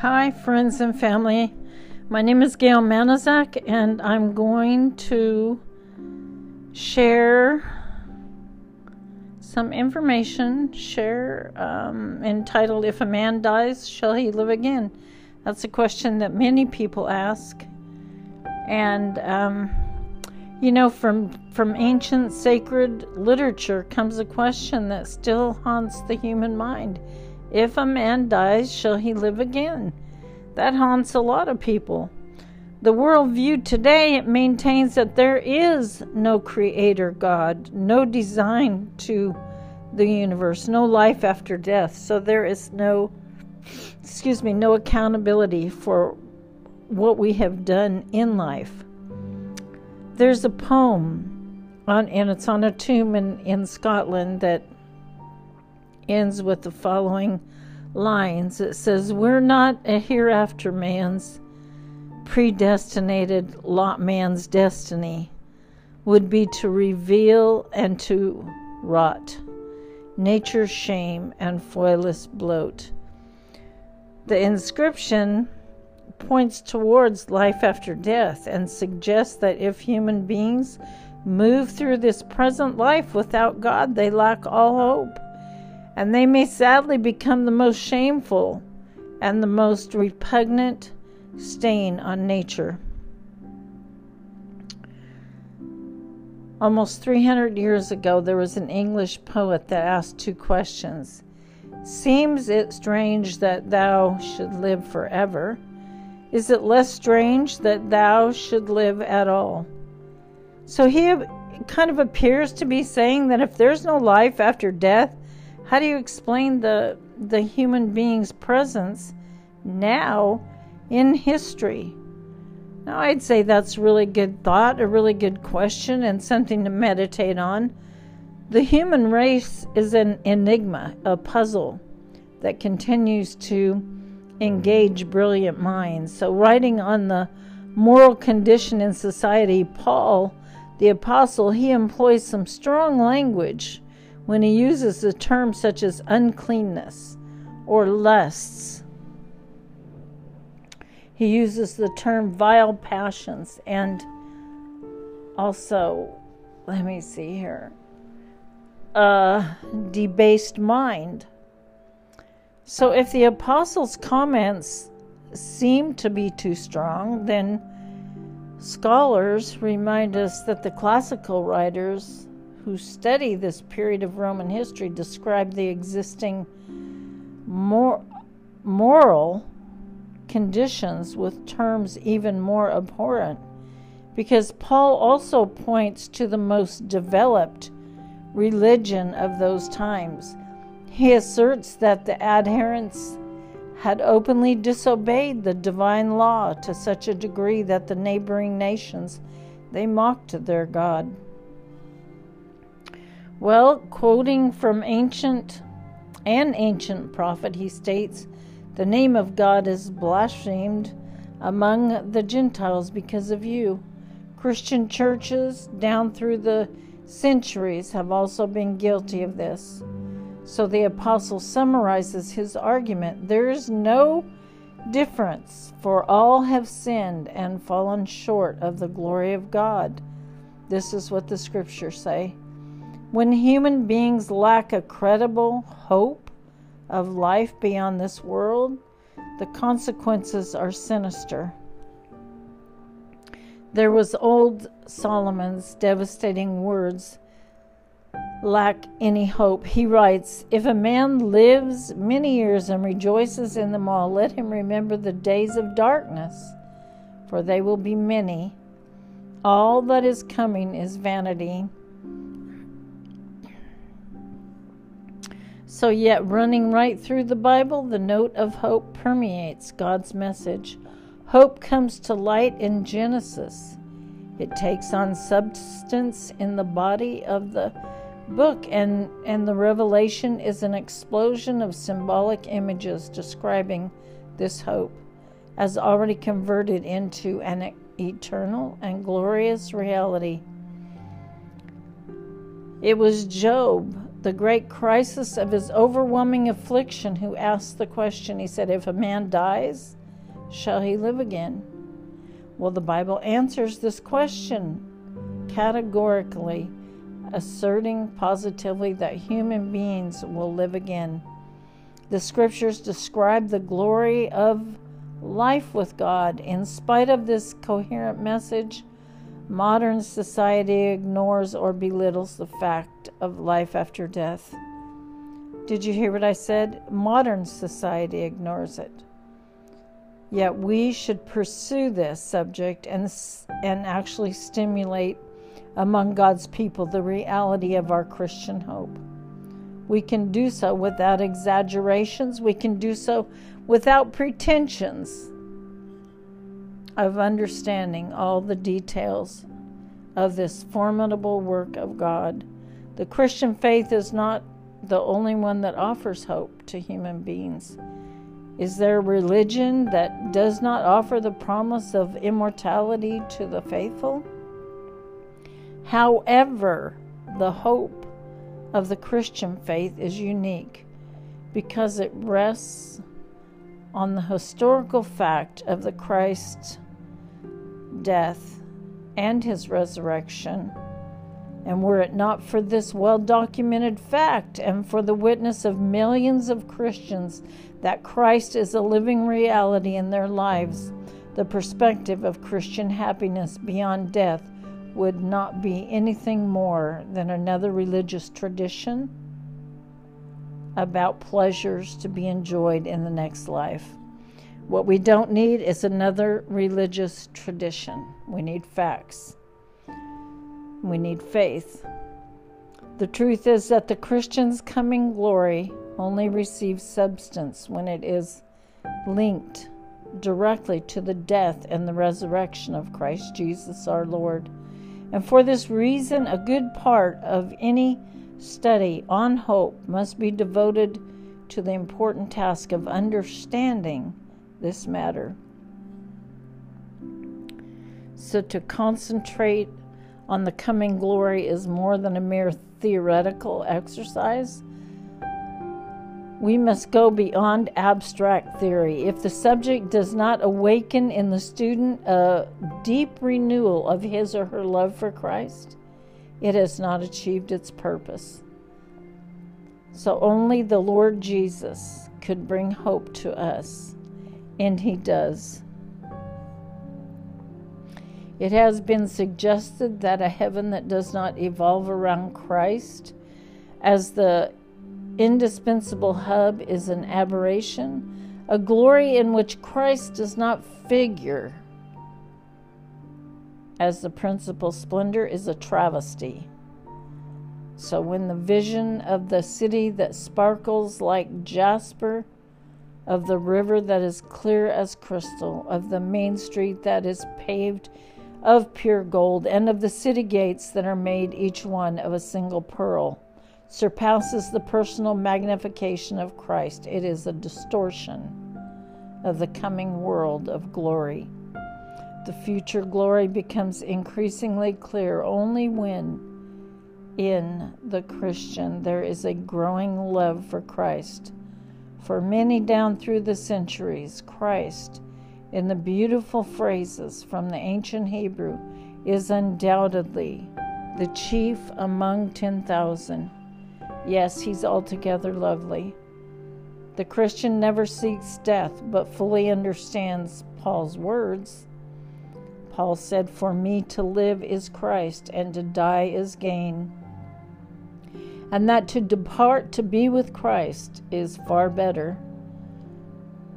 Hi, friends and family. My name is Gail Manizak, and I'm going to share some information, share um, entitled If a Man Dies, Shall He Live Again? That's a question that many people ask. And, um, you know, from, from ancient sacred literature comes a question that still haunts the human mind if a man dies, shall he live again? That haunts a lot of people. The worldview today it maintains that there is no creator God, no design to the universe, no life after death. So there is no excuse me, no accountability for what we have done in life. There's a poem on and it's on a tomb in, in Scotland that ends with the following lines it says, We're not a hereafter man's predestinated lot man's destiny would be to reveal and to rot nature's shame and foilless bloat. The inscription points towards life after death and suggests that if human beings move through this present life without God, they lack all hope and they may sadly become the most shameful and the most repugnant stain on nature. Almost 300 years ago, there was an English poet that asked two questions Seems it strange that thou should live forever? Is it less strange that thou should live at all? So he kind of appears to be saying that if there's no life after death, how do you explain the the human being's presence now in history? Now, I'd say that's a really good thought, a really good question, and something to meditate on. The human race is an enigma, a puzzle that continues to engage brilliant minds. So, writing on the moral condition in society, Paul, the apostle, he employs some strong language when he uses the terms such as uncleanness or lusts. He uses the term vile passions and also, let me see here, a debased mind. So if the apostles' comments seem to be too strong, then scholars remind us that the classical writers who study this period of Roman history describe the existing mor- moral conditions with terms even more abhorrent. Because Paul also points to the most developed religion of those times. He asserts that the adherents had openly disobeyed the divine law to such a degree that the neighboring nations they mocked their God. Well, quoting from ancient an ancient prophet, he states, The name of God is blasphemed among the Gentiles because of you. Christian churches down through the centuries have also been guilty of this. So the apostle summarizes his argument there is no difference, for all have sinned and fallen short of the glory of God. This is what the scriptures say. When human beings lack a credible hope of life beyond this world, the consequences are sinister. There was old Solomon's devastating words lack any hope. He writes, If a man lives many years and rejoices in them all, let him remember the days of darkness, for they will be many. All that is coming is vanity. So, yet running right through the Bible, the note of hope permeates God's message. Hope comes to light in Genesis. It takes on substance in the body of the book, and, and the revelation is an explosion of symbolic images describing this hope as already converted into an eternal and glorious reality. It was Job the great crisis of his overwhelming affliction, who asked the question, he said, If a man dies, shall he live again? Well, the Bible answers this question categorically, asserting positively that human beings will live again. The scriptures describe the glory of life with God. In spite of this coherent message, modern society ignores or belittles the fact of life after death. Did you hear what I said? Modern society ignores it. Yet we should pursue this subject and, and actually stimulate among God's people the reality of our Christian hope. We can do so without exaggerations, we can do so without pretensions of understanding all the details of this formidable work of God. The Christian faith is not the only one that offers hope to human beings. Is there a religion that does not offer the promise of immortality to the faithful? However, the hope of the Christian faith is unique because it rests on the historical fact of the Christ's death and his resurrection and were it not for this well documented fact and for the witness of millions of Christians that Christ is a living reality in their lives, the perspective of Christian happiness beyond death would not be anything more than another religious tradition about pleasures to be enjoyed in the next life. What we don't need is another religious tradition. We need facts. We need faith. The truth is that the Christian's coming glory only receives substance when it is linked directly to the death and the resurrection of Christ Jesus our Lord. And for this reason, a good part of any study on hope must be devoted to the important task of understanding this matter. So, to concentrate on the coming glory is more than a mere theoretical exercise. We must go beyond abstract theory. If the subject does not awaken in the student a deep renewal of his or her love for Christ, it has not achieved its purpose. So only the Lord Jesus could bring hope to us, and He does. It has been suggested that a heaven that does not evolve around Christ as the indispensable hub is an aberration, a glory in which Christ does not figure as the principal splendor is a travesty. So when the vision of the city that sparkles like jasper, of the river that is clear as crystal, of the main street that is paved of pure gold, and of the city gates that are made each one of a single pearl, surpasses the personal magnification of Christ. It is a distortion of the coming world of glory. The future glory becomes increasingly clear only when, in the Christian, there is a growing love for Christ. For many down through the centuries, Christ in the beautiful phrases from the ancient Hebrew is undoubtedly the chief among 10,000. Yes, he's altogether lovely. The Christian never seeks death, but fully understands Paul's words. Paul said, For me to live is Christ, and to die is gain. And that to depart to be with Christ is far better.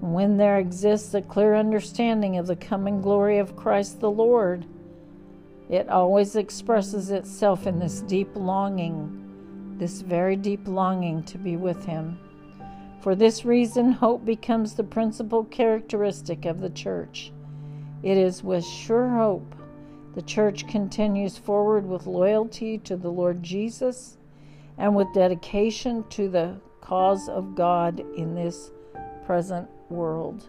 When there exists a clear understanding of the coming glory of Christ the Lord, it always expresses itself in this deep longing, this very deep longing to be with Him. For this reason, hope becomes the principal characteristic of the church. It is with sure hope the church continues forward with loyalty to the Lord Jesus and with dedication to the cause of God in this present world.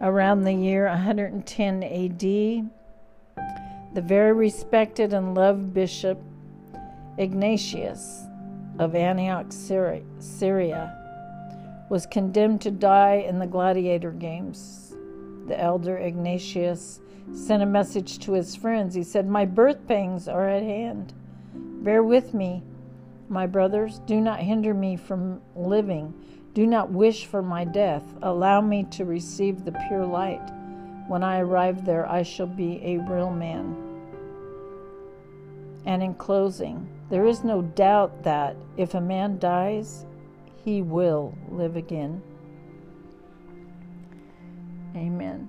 Around the year 110 AD, the very respected and loved bishop Ignatius of Antioch, Syria, was condemned to die in the gladiator games. The elder Ignatius sent a message to his friends. He said, My birth pangs are at hand. Bear with me, my brothers. Do not hinder me from living. Do not wish for my death. Allow me to receive the pure light. When I arrive there, I shall be a real man. And in closing, there is no doubt that if a man dies, he will live again. Amen.